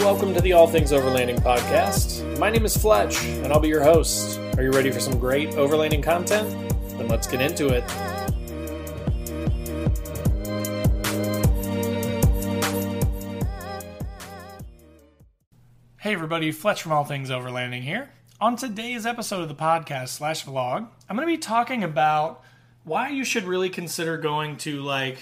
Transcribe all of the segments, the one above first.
Welcome to the All Things Overlanding podcast. My name is Fletch, and I'll be your host. Are you ready for some great overlanding content? Then let's get into it. Hey everybody, Fletch from All Things Overlanding here. On today's episode of the podcast slash vlog, I'm going to be talking about why you should really consider going to like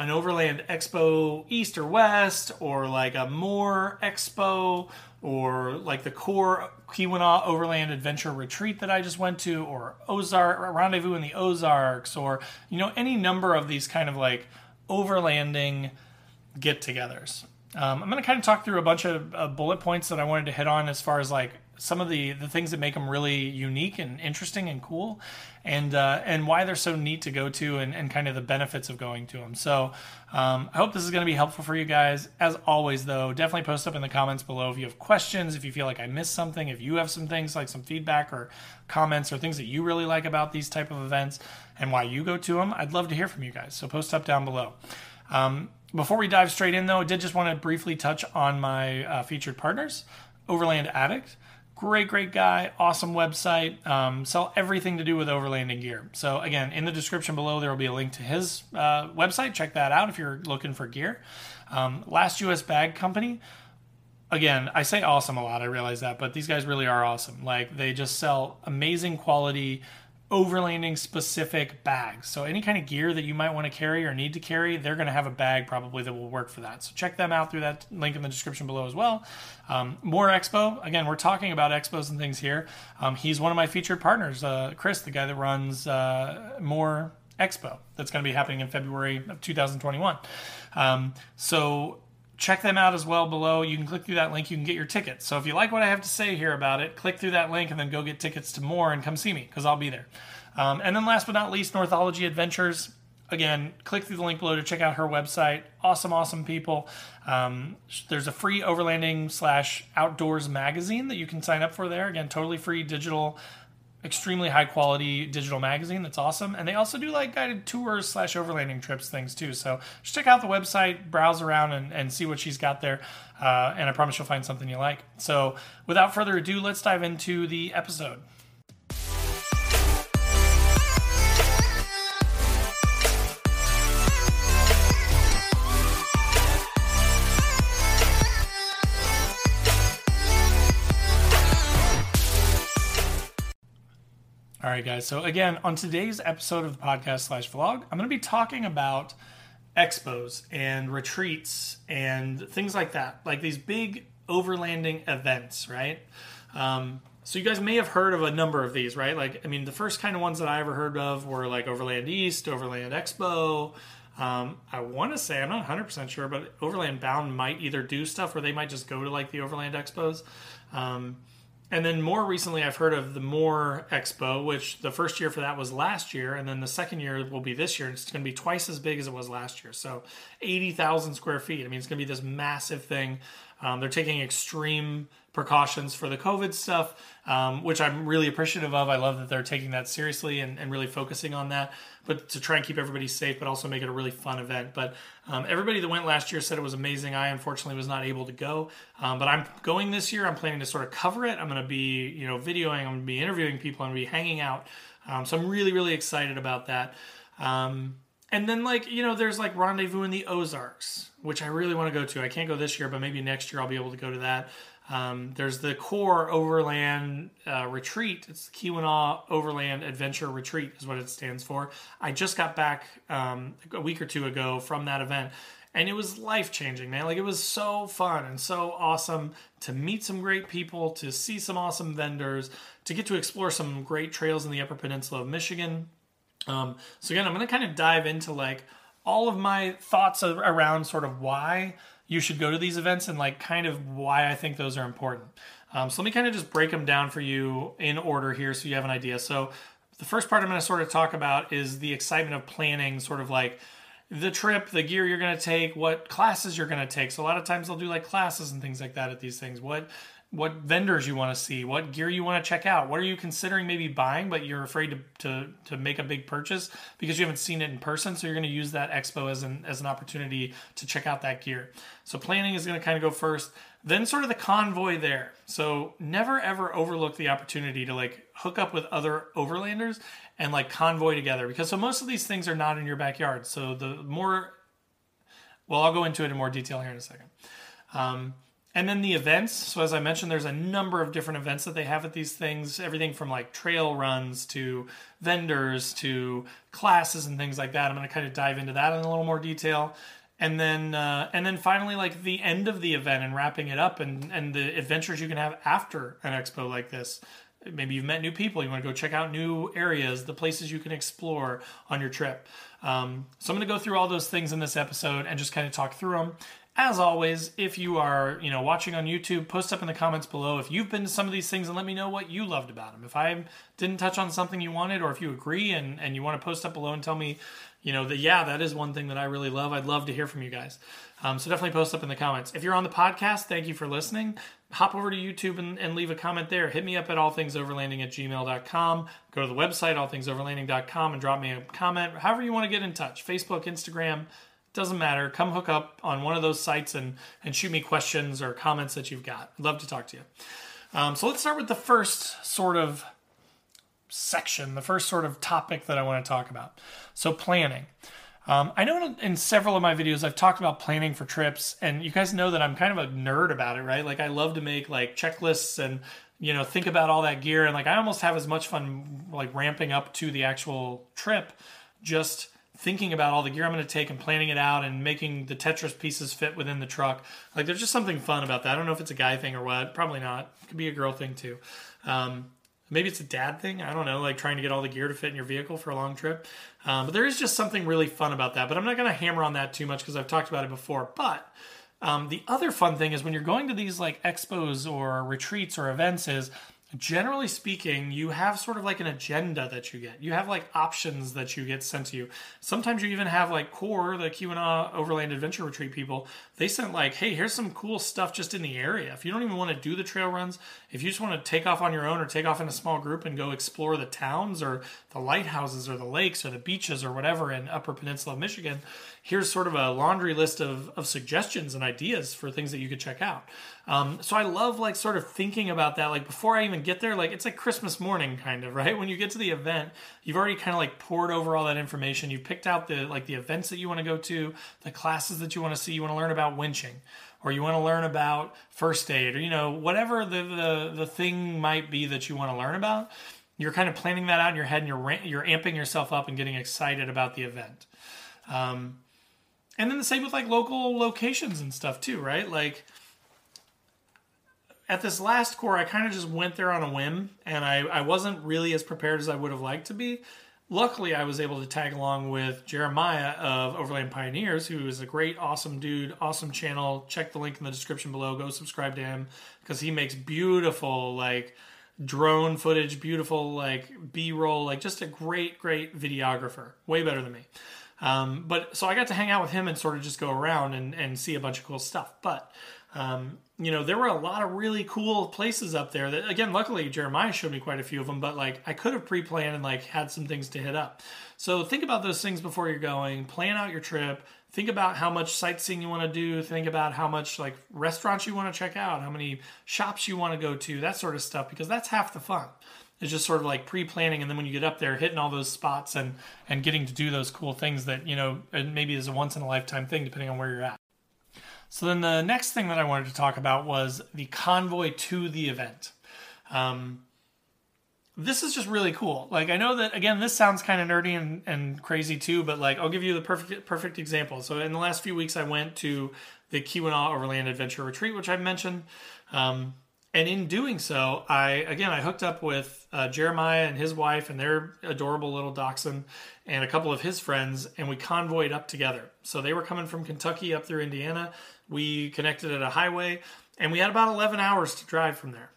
an Overland Expo East or West, or like a MOORE Expo, or like the KOAR Keweenaw Overland Adventure Retreat that I just went to, or Ozark Rendezvous in the Ozarks, or you know any number of these kind of like overlanding get-togethers. Um, I'm going to kind of talk through a bunch of uh, bullet points that I wanted to hit on as far as like some of the the things that make them really unique and interesting and cool, and uh, and why they're so neat to go to and, and kind of the benefits of going to them. So um, I hope this is going to be helpful for you guys. As always, though, definitely post up in the comments below if you have questions, if you feel like I missed something, if you have some things like some feedback or comments or things that you really like about these type of events and why you go to them. I'd love to hear from you guys. So post up down below. Um, before we dive straight in, though, I did just want to briefly touch on my uh, featured partners, Overland Addict. Great, great guy, awesome website. Um, sell everything to do with overlanding gear. So, again, in the description below, there will be a link to his uh, website. Check that out if you're looking for gear. Um, Last US Bag Company. Again, I say awesome a lot, I realize that, but these guys really are awesome. Like, they just sell amazing quality overlanding specific bags. So any kind of gear that you might want to carry or need to carry, they're going to have a bag probably that will work for that. So check them out through that link in the description below as well. Um, MOORE Expo. Again, we're talking about expos and things here. Um, he's one of my featured partners, uh, Chris, the guy that runs uh, MOORE Expo. That's going to be happening in February of 2021. Um, so check them out as well below. You can click through that link. You can get your tickets. So if you like what I have to say here about it, click through that link and then go get tickets to MOORE and come see me because I'll be there. Um, and then last but not least, Northology Adventures. Again, click through the link below to check out her website. Awesome, awesome people. Um, there's a free overlanding slash outdoors magazine that you can sign up for there. Again, totally free digital extremely high quality digital magazine that's awesome. And they also do like guided tours slash overlanding trips things too. So just check out the website browse around and, and see what she's got there. Uh, and i promise you'll find something you like. So without further ado let's dive into the episode All right, guys. So again, on today's episode of the podcast slash vlog, I'm going to be talking about expos and retreats and things like that, like these big overlanding events, right? Um, so you guys may have heard of a number of these, right? Like, I mean, the first kind of ones that I ever heard of were like Overland East, Overland Expo. Um, I want to say I'm not 100 percent sure, but Overland Bound might either do stuff or they might just go to like the Overland Expos. Um, and then more recently, I've heard of the MOORE Expo, which the first year for that was last year, and then the second year will be this year. And It's going to be twice as big as it was last year. So, 80,000 square feet. I mean, it's going to be this massive thing. Um, they're taking extreme precautions for the COVID stuff, um, which I'm really appreciative of. I love that they're taking that seriously and, and, really focusing on that, but to try and keep everybody safe, but also make it a really fun event. But um, everybody that went last year said it was amazing. I unfortunately was not able to go, um, but I'm going this year. I'm planning to sort of cover it. I'm going to be, you know, videoing. I'm going to be interviewing people. I'm going to be hanging out. Um, so I'm really, really excited about that. And then like you know there's like rendezvous in the ozarks which i really want to go to i can't go this year but maybe next year i'll be able to go to that um, there's the KOAR overland uh, retreat. It's the Keweenaw Overland Adventure Retreat, is what it stands for. I just got back um, a week or two ago from that event, and it was life changing, man. Like it was so fun and so awesome to meet some great people, to see some awesome vendors, to get to explore some great trails in the Upper Peninsula of Michigan. Um, so again, I'm going to kind of dive into like all of my thoughts around sort of why you should go to these events and like kind of why I think those are important. Um, so let me kind of just break them down for you in order here so you have an idea. So the first part I'm going to sort of talk about is the excitement of planning, sort of like the trip, the gear you're going to take, what classes you're going to take. So a lot of times they'll do like classes and things like that at these things. What what vendors you want to see, what gear you want to check out. What are you considering maybe buying, but you're afraid to, to, to make a big purchase because you haven't seen it in person. So you're going to use that expo as an, as an opportunity to check out that gear. So planning is going to kind of go first, then sort of the convoy there. So never ever overlook the opportunity to like hook up with other overlanders and like convoy together because so most of these things are not in your backyard. So the more, well, I'll go into it in more detail here in a second. Um, and then the events. So as I mentioned, there's a number of different events that they have at these things. Everything from like trail runs to vendors to classes and things like that. I'm going to kind of dive into that in a little more detail. And then, uh, and then finally, like the end of the event and wrapping it up, and and the adventures you can have after an expo like this. Maybe you've met new people. You want to go check out new areas, the places you can explore on your trip. Um, so I'm going to go through all those things in this episode and just kind of talk through them. As always, if you are, you know, watching on YouTube, post up in the comments below if you've been to some of these things and let me know what you loved about them. If I didn't touch on something you wanted or if you agree and, and you want to post up below and tell me, you know, that yeah, that is one thing that I really love. I'd love to hear from you guys. Um, so definitely post up in the comments. If you're on the podcast, thank you for listening. Hop over to YouTube and, and leave a comment there. Hit me up at allthingsoverlanding at gmail.com. Go to the website, allthingsoverlanding.com, and drop me a comment. However you want to get in touch. Facebook, Instagram, doesn't matter. Come hook up on one of those sites and, and shoot me questions or comments that you've got. I'd love to talk to you. Um, so let's start with the first sort of section, the first sort of topic that I want to talk about. So, planning. Um, I know in, in, several of my videos I've talked about planning for trips, and you guys know that I'm kind of a nerd about it, right? Like I love to make like checklists and you know think about all that gear, and like I almost have as much fun like ramping up to the actual trip, just thinking about all the gear I'm going to take and planning it out and making the Tetris pieces fit within the truck. Like there's just something fun about that. I don't know if it's a guy thing or what. Probably not. It could be a girl thing too. Um, maybe it's a dad thing. I don't know. Like trying to get all the gear to fit in your vehicle for a long trip. Um, but there is just something really fun about that. But I'm not going to hammer on that too much because I've talked about it before. But um, the other fun thing is when you're going to these like expos or retreats or events is generally speaking, you have sort of like an agenda that you get. You have like options that you get sent to you. Sometimes you even have like KOAR, the Keweenaw Overland Adventure Retreat people. They sent like, hey, here's some cool stuff just in the area. If you don't even want to do the trail runs, if you just want to take off on your own or take off in a small group and go explore the towns or the lighthouses or the lakes or the beaches or whatever in Upper Peninsula of Michigan, here's sort of a laundry list of, of suggestions and ideas for things that you could check out. Um, so I love like sort of thinking about that. Like before I even get there, like it's like Christmas morning kind of, right? When you get to the event, you've already kind of like poured over all that information. You picked out the like the events that you want to go to, the classes that you want to see. You want to learn about winching or you want to learn about first aid or you know whatever the, the the thing might be that you want to learn about you're kind of planning that out in your head and you're you're amping yourself up and getting excited about the event um, and then the same with like local locations and stuff too, right? Like at this last KOAR, I kind of just went there on a whim, and I, I wasn't really as prepared as I would have liked to be. Luckily, I was able to tag along with Jeremiah of Overland Pioneers, who is a great, awesome dude, awesome channel. Check the link in the description below. Go subscribe to him because he makes beautiful, like, drone footage, beautiful, like, B roll, like, just a great, great videographer. Way better than me. Um, but so I got to hang out with him and sort of just go around and, and see a bunch of cool stuff. But um, you know, there were a lot of really cool places up there that again, luckily Jeremiah showed me quite a few of them, but like I could have pre-planned and like had some things to hit up. So think about those things before you're going, plan out your trip, think about how much sightseeing you want to do, think about how much like restaurants you want to check out, how many shops you want to go to, that sort of stuff because that's half the fun. It's just sort of like pre-planning, and then when you get up there, hitting all those spots and and getting to do those cool things that you know maybe is a once in a lifetime thing, depending on where you're at. So then the next thing that I wanted to talk about was the convoy to the event. Um, this is just really cool. Like I know that again, this sounds kind of nerdy and, and crazy too, but like I'll give you the perfect perfect example. So in the last few weeks, I went to the Keweenaw Overland Adventure Retreat, which I've mentioned. Um, and in doing so, I again I hooked up with uh, Jeremiah and his wife and their adorable little dachshund and a couple of his friends, and we convoyed up together. So they were coming from Kentucky up through Indiana. We connected at a highway, and we had about 11 hours to drive from there.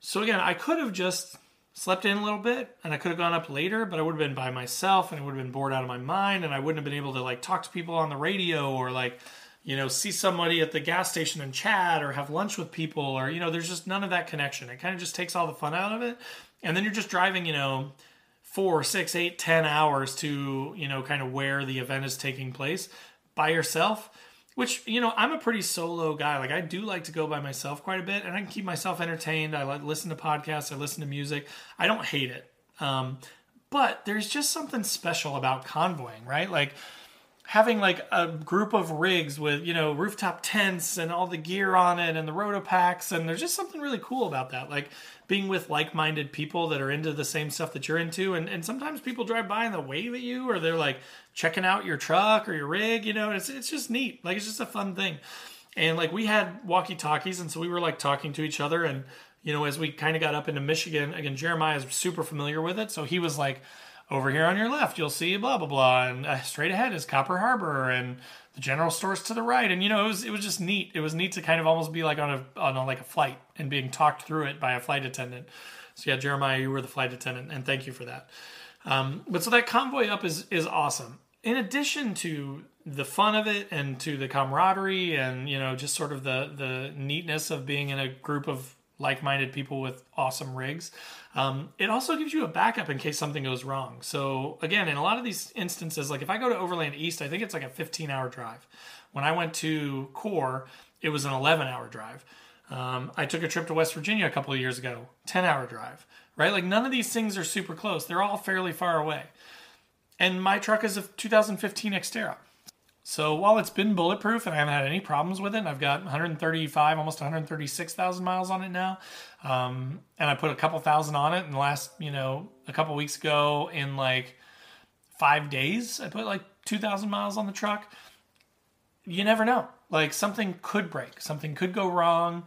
So again, I could have just slept in a little bit and I could have gone up later, but I would have been by myself and it would have been bored out of my mind and I wouldn't have been able to like talk to people on the radio or like you know, see somebody at the gas station and chat or have lunch with people or, you know, there's just none of that connection. It kind of just takes all the fun out of it. And then you're just driving, you know, four, six, eight, ten hours to, you know, kind of where the event is taking place by yourself which you know i'm a pretty solo guy. Like i do like to go by myself quite a bit and i can keep myself entertained. I like listen to podcasts i listen to music. I don't hate it. Um, but there's just something special about convoying right? Like having like a group of rigs with you know rooftop tents and all the gear on it and the RotopaX and there's just something really cool about that like being with like-minded people that are into the same stuff that you're into and, and sometimes people drive by and they wave at you or they're like checking out your truck or your rig you know it's, it's just neat like it's just a fun thing. And like we had walkie talkies and so we were like talking to each other and you know as we kind of got up into michigan again jeremiah is super familiar with it so he was like over here on your left, you'll see blah blah blah, and uh, straight ahead is Copper Harbor, and the general store's to the right. And you know, it was it was just neat. It was neat to kind of almost be like on a on a, like a flight and being talked through it by a flight attendant. So yeah, Jeremiah, you were the flight attendant, and thank you for that. Um, but so that convoy up is is awesome. In addition to the fun of it and to the camaraderie and you know just sort of the the neatness of being in a group of like-minded people with awesome rigs um, it also gives you a backup in case something goes wrong. So again, in a lot of these instances, like if I go to Overland East, I think it's like a 15 hour drive. When I went to KOAR, it was an 11 hour drive. Um, I took a trip to West Virginia a couple of years ago, 10 hour drive, right? Like none of these things are super close. They're all fairly far away. And my truck is a 2015 Xterra. So while it's been bulletproof and I haven't had any problems with it, I've got 135, almost 136,000 miles on it now. Um, and I put a couple thousand on it in the last, you know, a couple weeks ago in like five days. I put like 2,000 miles on the truck. You never know. Like something could break, something could go wrong.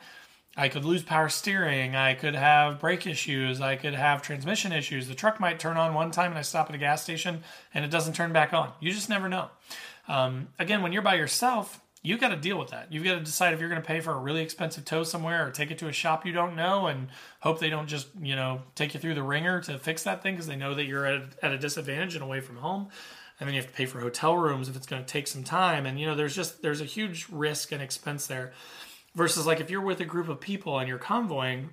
I could lose power steering. I could have brake issues. I could have transmission issues. The truck might turn on one time and I stop at a gas station and it doesn't turn back on. You just never know. Um, again, when you're by yourself, you got to deal with that. You've got to decide if you're going to pay for a really expensive tow somewhere or take it to a shop you don't know and hope they don't just, you know, take you through the ringer to fix that thing because they know that you're at at a disadvantage and away from home. And then you have to pay for hotel rooms if it's going to take some time. And, you know, there's just, there's a huge risk and expense there. Versus like if you're with a group of people and you're convoying,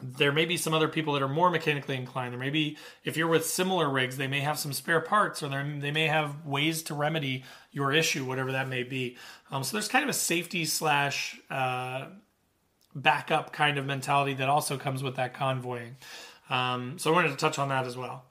there may be some other people that are more mechanically inclined. There may be, if you're with similar rigs, they may have some spare parts or they may have ways to remedy your issue, whatever that may be. Um, so there's kind of a safety slash uh, backup kind of mentality that also comes with that convoying. Um, so I wanted to touch on that as well.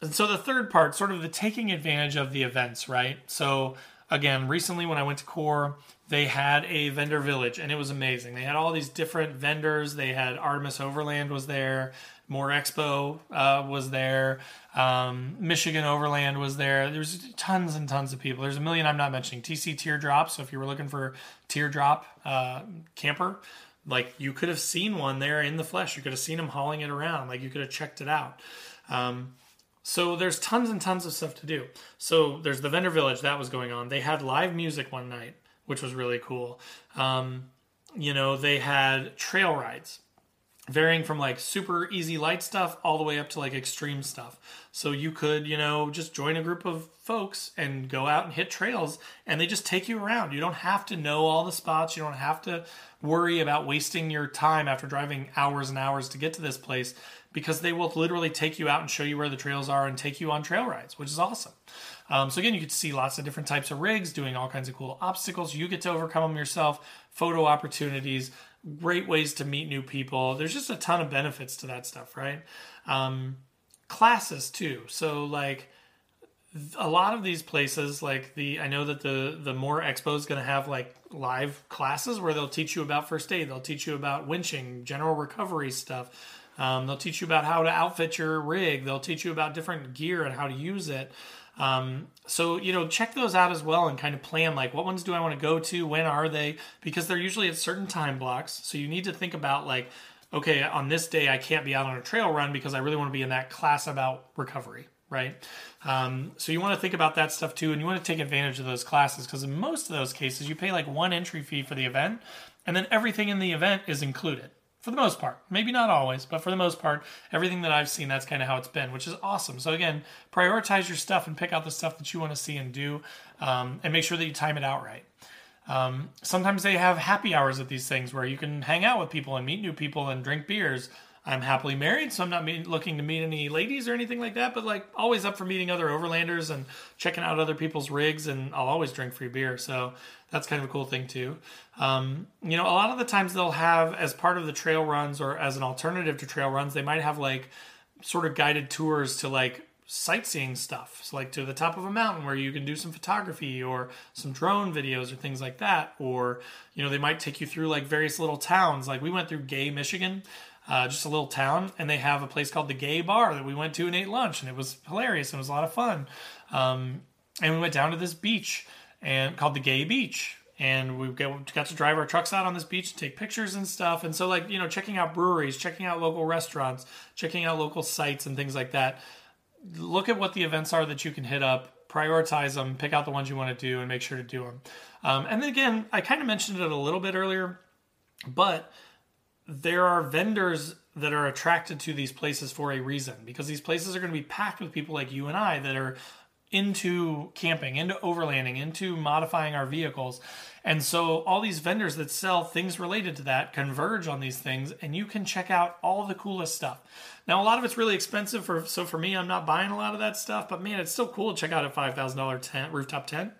And so the third part, sort of the taking advantage of the events, right? So again, recently when I went to KOAR, they had a vendor village and it was amazing. They had all these different vendors. They had Artemis Overland was there, MOORE Expo uh, was there, um, Michigan Overland was there. There's tons and tons of people. There's a million I'm not mentioning. TC Teardrop. So if you were looking for Teardrop uh, camper, like you could have seen one there in the flesh. You could have seen them hauling it around. Like you could have checked it out. Um, so there's tons and tons of stuff to do. So there's the vendor village that was going on. They had live music one night, which was really cool. Um, you know, they had trail rides, varying from like super easy light stuff all the way up to like extreme stuff. So you could, you know, just join a group of folks and go out and hit trails, and they just take you around. You don't have to know all the spots. You don't have to worry about wasting your time after driving hours and hours to get to this place because they will literally take you out and show you where the trails are and take you on trail rides, which is awesome. Um, so again, you get to see lots of different types of rigs doing all kinds of cool obstacles. You get to overcome them yourself. Photo opportunities, great ways to meet new people. There's just a ton of benefits to that stuff, right? Um, classes too. So like a lot of these places like the i know that the the MOORE expo is going to have like live classes where they'll teach you about first aid they'll teach you about winching general recovery stuff um, they'll teach you about how to outfit your rig. They'll teach you about different gear and how to use it. Um, so you know, check those out as well and kind of plan like what ones do I want to go to? When are they? Because they're usually at certain time blocks. So you need to think about like, okay, on this day I can't be out on a trail run because I really want to be in that class about recovery right? Um, so you want to think about that stuff too, and you want to take advantage of those classes because in most of those cases, you pay like one entry fee for the event, and then everything in the event is included for the most part. Maybe not always, but for the most part, everything that I've seen, that's kind of how it's been, which is awesome. So again, prioritize your stuff and pick out the stuff that you want to see and do, um, and make sure that you time it out right. Um, sometimes they have happy hours at these things where you can hang out with people and meet new people and drink beers. I'm happily married, so I'm not meet, looking to meet any ladies or anything like that, but like always up for meeting other overlanders and checking out other people's rigs, and I'll always drink free beer. So that's kind of a cool thing too. Um, you know, a lot of the times they'll have as part of the trail runs or as an alternative to trail runs, they might have like sort of guided tours to like sightseeing stuff. So like to the top of a mountain where you can do some photography or some drone videos or things like that. Or, you know, they might take you through like various little towns. Like we went through Gay, Michigan, uh, just a little town, and they have a place called the Gay Bar that we went to and ate lunch, and it was hilarious. It was a lot of fun. Um, and we went down to this beach and called the Gay Beach. And we got to drive our trucks out on this beach and take pictures and stuff. And so, like, you know, checking out breweries, checking out local restaurants, checking out local sites and things like that look at what the events are that you can hit up, prioritize them, pick out the ones you want to do, and make sure to do them. Um, and then again, I kind of mentioned it a little bit earlier, but there are vendors that are attracted to these places for a reason because these places are going to be packed with people like you and I that are into camping, into overlanding, into modifying our vehicles. And so all these vendors that sell things related to that converge on these things and you can check out all the coolest stuff. Now a lot of it's really expensive for so for me I'm not buying a lot of that stuff, but man, it's still cool to check out a $5,000 tent, rooftop tent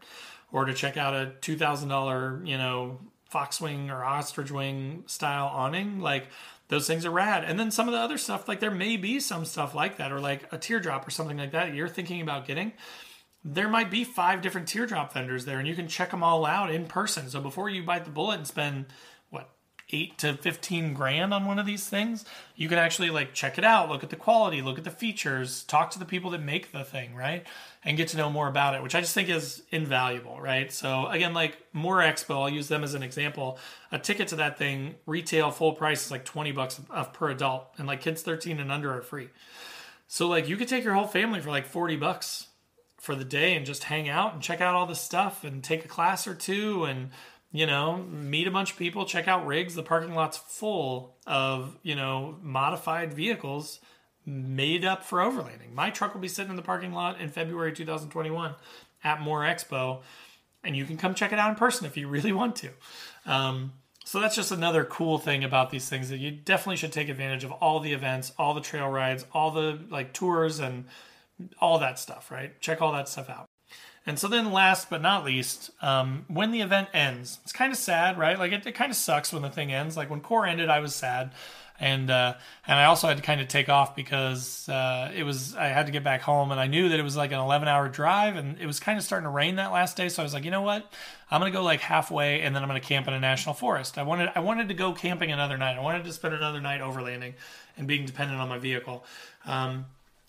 or to check out a $2,000, you know, foxwing or ostrich wing style awning. Like those things are rad. And then some of the other stuff, like there may be some stuff like that, or like a teardrop or something like that you're thinking about getting. There might be five different teardrop vendors there, and you can check them all out in person. So before you bite the bullet and spend eight to 15 grand on one of these things, you can actually like check it out, look at the quality, look at the features, talk to the people that make the thing, right? And get to know more about it, which I just think is invaluable, right? So again, like MOORE Expo, I'll use them as an example. A ticket to that thing, retail full price is like 20 bucks per adult, and like kids 13 and under are free. So like you could take your whole family for like 40 bucks for the day and just hang out and check out all the stuff and take a class or two and you know, meet a bunch of people, check out rigs. The parking lot's full of, you know, modified vehicles made up for overlanding. My truck will be sitting in the parking lot in February 2021 at MOORE Expo, and you can come check it out in person if you really want to. Um, so that's just another cool thing about these things that you definitely should take advantage of all the events, all the trail rides, all the like tours and all that stuff, right? Check all that stuff out. And so then, last but not least, um, when the event ends, it's kind of sad, right? Like it, it kind of sucks when the thing ends. Like when KOAR ended, I was sad, and uh, and I also had to kind of take off because uh, it was I had to get back home, and I knew that it was like an 11 hour drive, and it was kind of starting to rain that last day. So I was like, you know what? I'm gonna go like halfway, and then I'm gonna camp in a national forest. I wanted I wanted to go camping another night. I wanted to spend another night overlanding and being dependent on my vehicle. Um,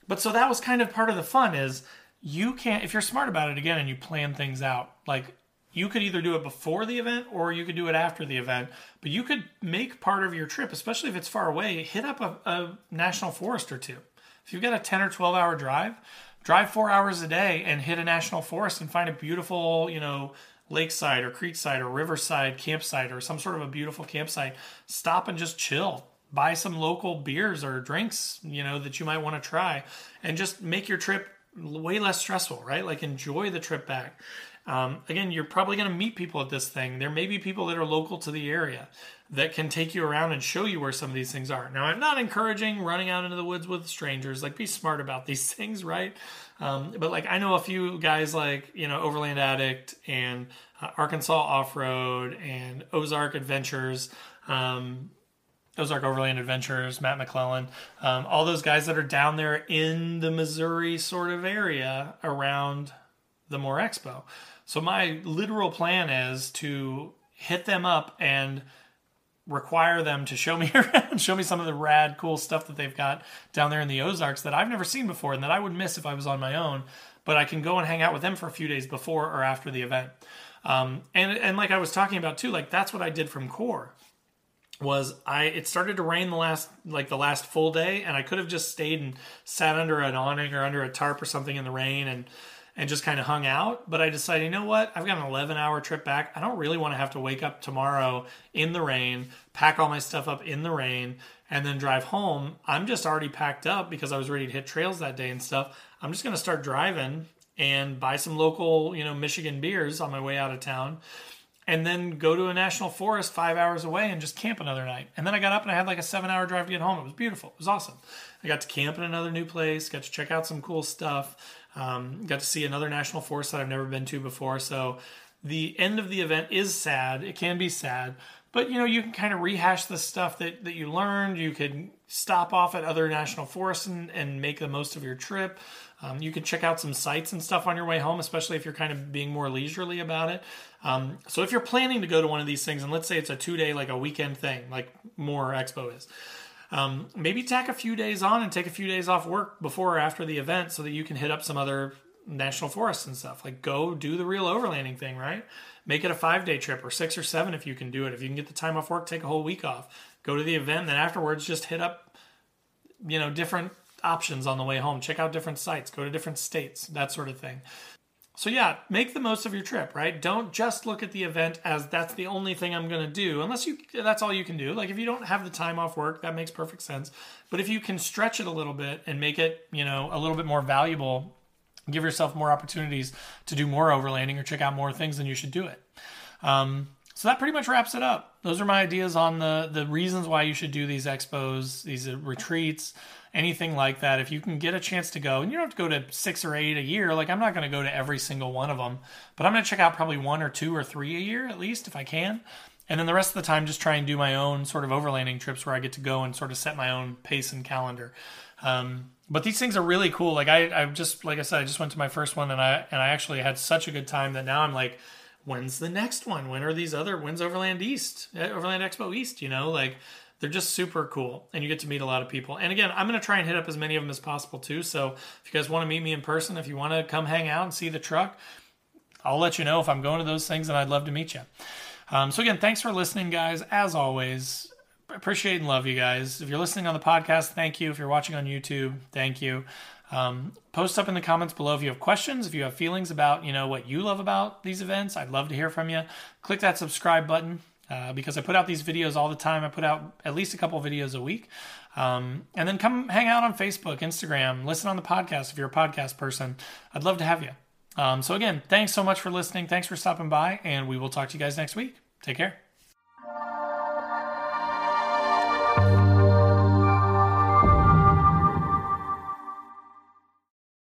but so that was kind of part of the fun is you can't if you're smart about it again and you plan things out like you could either do it before the event or you could do it after the event but you could make part of your trip especially if it's far away hit up a, a national forest or two. If you've got a 10 or 12 hour drive drive four hours a day and hit a national forest and find a beautiful you know lakeside or creekside or riverside campsite or some sort of a beautiful campsite stop and just chill. Buy some local beers or drinks you know that you might want to try and just make your trip way less stressful, right? Like enjoy the trip back. Um, again, you're probably going to meet people at this thing. There may be people that are local to the area that can take you around and show you where some of these things are. Now, I'm not encouraging running out into the woods with strangers. Like, be smart about these things, right? Um, but like, I know a few guys like you know Overland Addict and uh, Arkansas Off Road and Ozark Adventures. Um, Ozark Overland Adventures, Matt McClellan, um, all those guys that are down there in the Missouri sort of area around the MOORE Expo. So my literal plan is to hit them up and require them to show me around, show me some of the rad, cool stuff that they've got down there in the Ozarks that I've never seen before and that I would miss if I was on my own. But I can go and hang out with them for a few days before or after the event. Um, and and like I was talking about too, like that's what I did from KOAR was I it started to rain the last like the last full day and I could have just stayed and sat under an awning or under a tarp or something in the rain and and just kind of hung out. But I decided, you know what? I've got an 11 hour trip back. I don't really want to have to wake up tomorrow in the rain, pack all my stuff up in the rain, and then drive home. I'm just already packed up because I was ready to hit trails that day and stuff. I'm just going to start driving and buy some local, you know, Michigan beers on my way out of town and then go to a national forest five hours away and just camp another night. And then I got up and I had like a seven hour drive to get home. It was beautiful. It was awesome. I got to camp in another new place, got to check out some cool stuff, um, got to see another national forest that I've never been to before. So the end of the event is sad. It can be sad, but you know, you can kind of rehash the stuff that, that you learned. You could stop off at other national forests and, and make the most of your trip. Um, you can check out some sites and stuff on your way home, especially if you're kind of being more leisurely about it. Um, so if you're planning to go to one of these things, and let's say it's a two day, like a weekend thing, like MOORE Expo is, um, maybe tack a few days on and take a few days off work before or after the event so that you can hit up some other national forests and stuff. Like go do the real overlanding thing, right? Make it a five day trip or six or seven if you can do it. If you can get the time off work, take a whole week off. Go to the event, then afterwards just hit up, you know, different options on the way home. Check out different sites, go to different states, that sort of thing. So yeah, make the most of your trip, right? Don't just look at the event as that's the only thing I'm going to do. Unless you that's all you can do. Like if you don't have the time off work, that makes perfect sense. But if you can stretch it a little bit and make it, you know, a little bit more valuable, give yourself more opportunities to do more overlanding or check out more things, then you should do it. Um, so that pretty much wraps it up. Those are my ideas on the the reasons why you should do these expos, these retreats, anything like that. If you can get a chance to go, and you don't have to go to six or eight a year. Like I'm not going to go to every single one of them, but I'm going to check out probably one or two or three a year at least if I can. And then the rest of the time, just try and do my own sort of overlanding trips where I get to go and sort of set my own pace and calendar. Um, but these things are really cool. Like I, I just, like I said, I just went to my first one and I, and I actually had such a good time that now I'm like, when's the next one? When are these other? When's Overland East? Eh, Overland Expo East? You know, like they're just super cool, and you get to meet a lot of people. And again, I'm going to try and hit up as many of them as possible too. So if you guys want to meet me in person, if you want to come hang out and see the truck, I'll let you know if I'm going to those things, and I'd love to meet you. Um, so again, thanks for listening, guys. As always, appreciate and love you guys. If you're listening on the podcast, thank you. If you're watching on YouTube, thank you. Um, post up in the comments below if you have questions, if you have feelings about you know what you love about these events. I'd love to hear from you. Click that subscribe button uh, because I put out these videos all the time. I put out at least a couple videos a week. Um, and then come hang out on Facebook, Instagram, listen on the podcast if you're a podcast person. I'd love to have you. Um, so again, thanks so much for listening. Thanks for stopping by, and we will talk to you guys next week. Take care.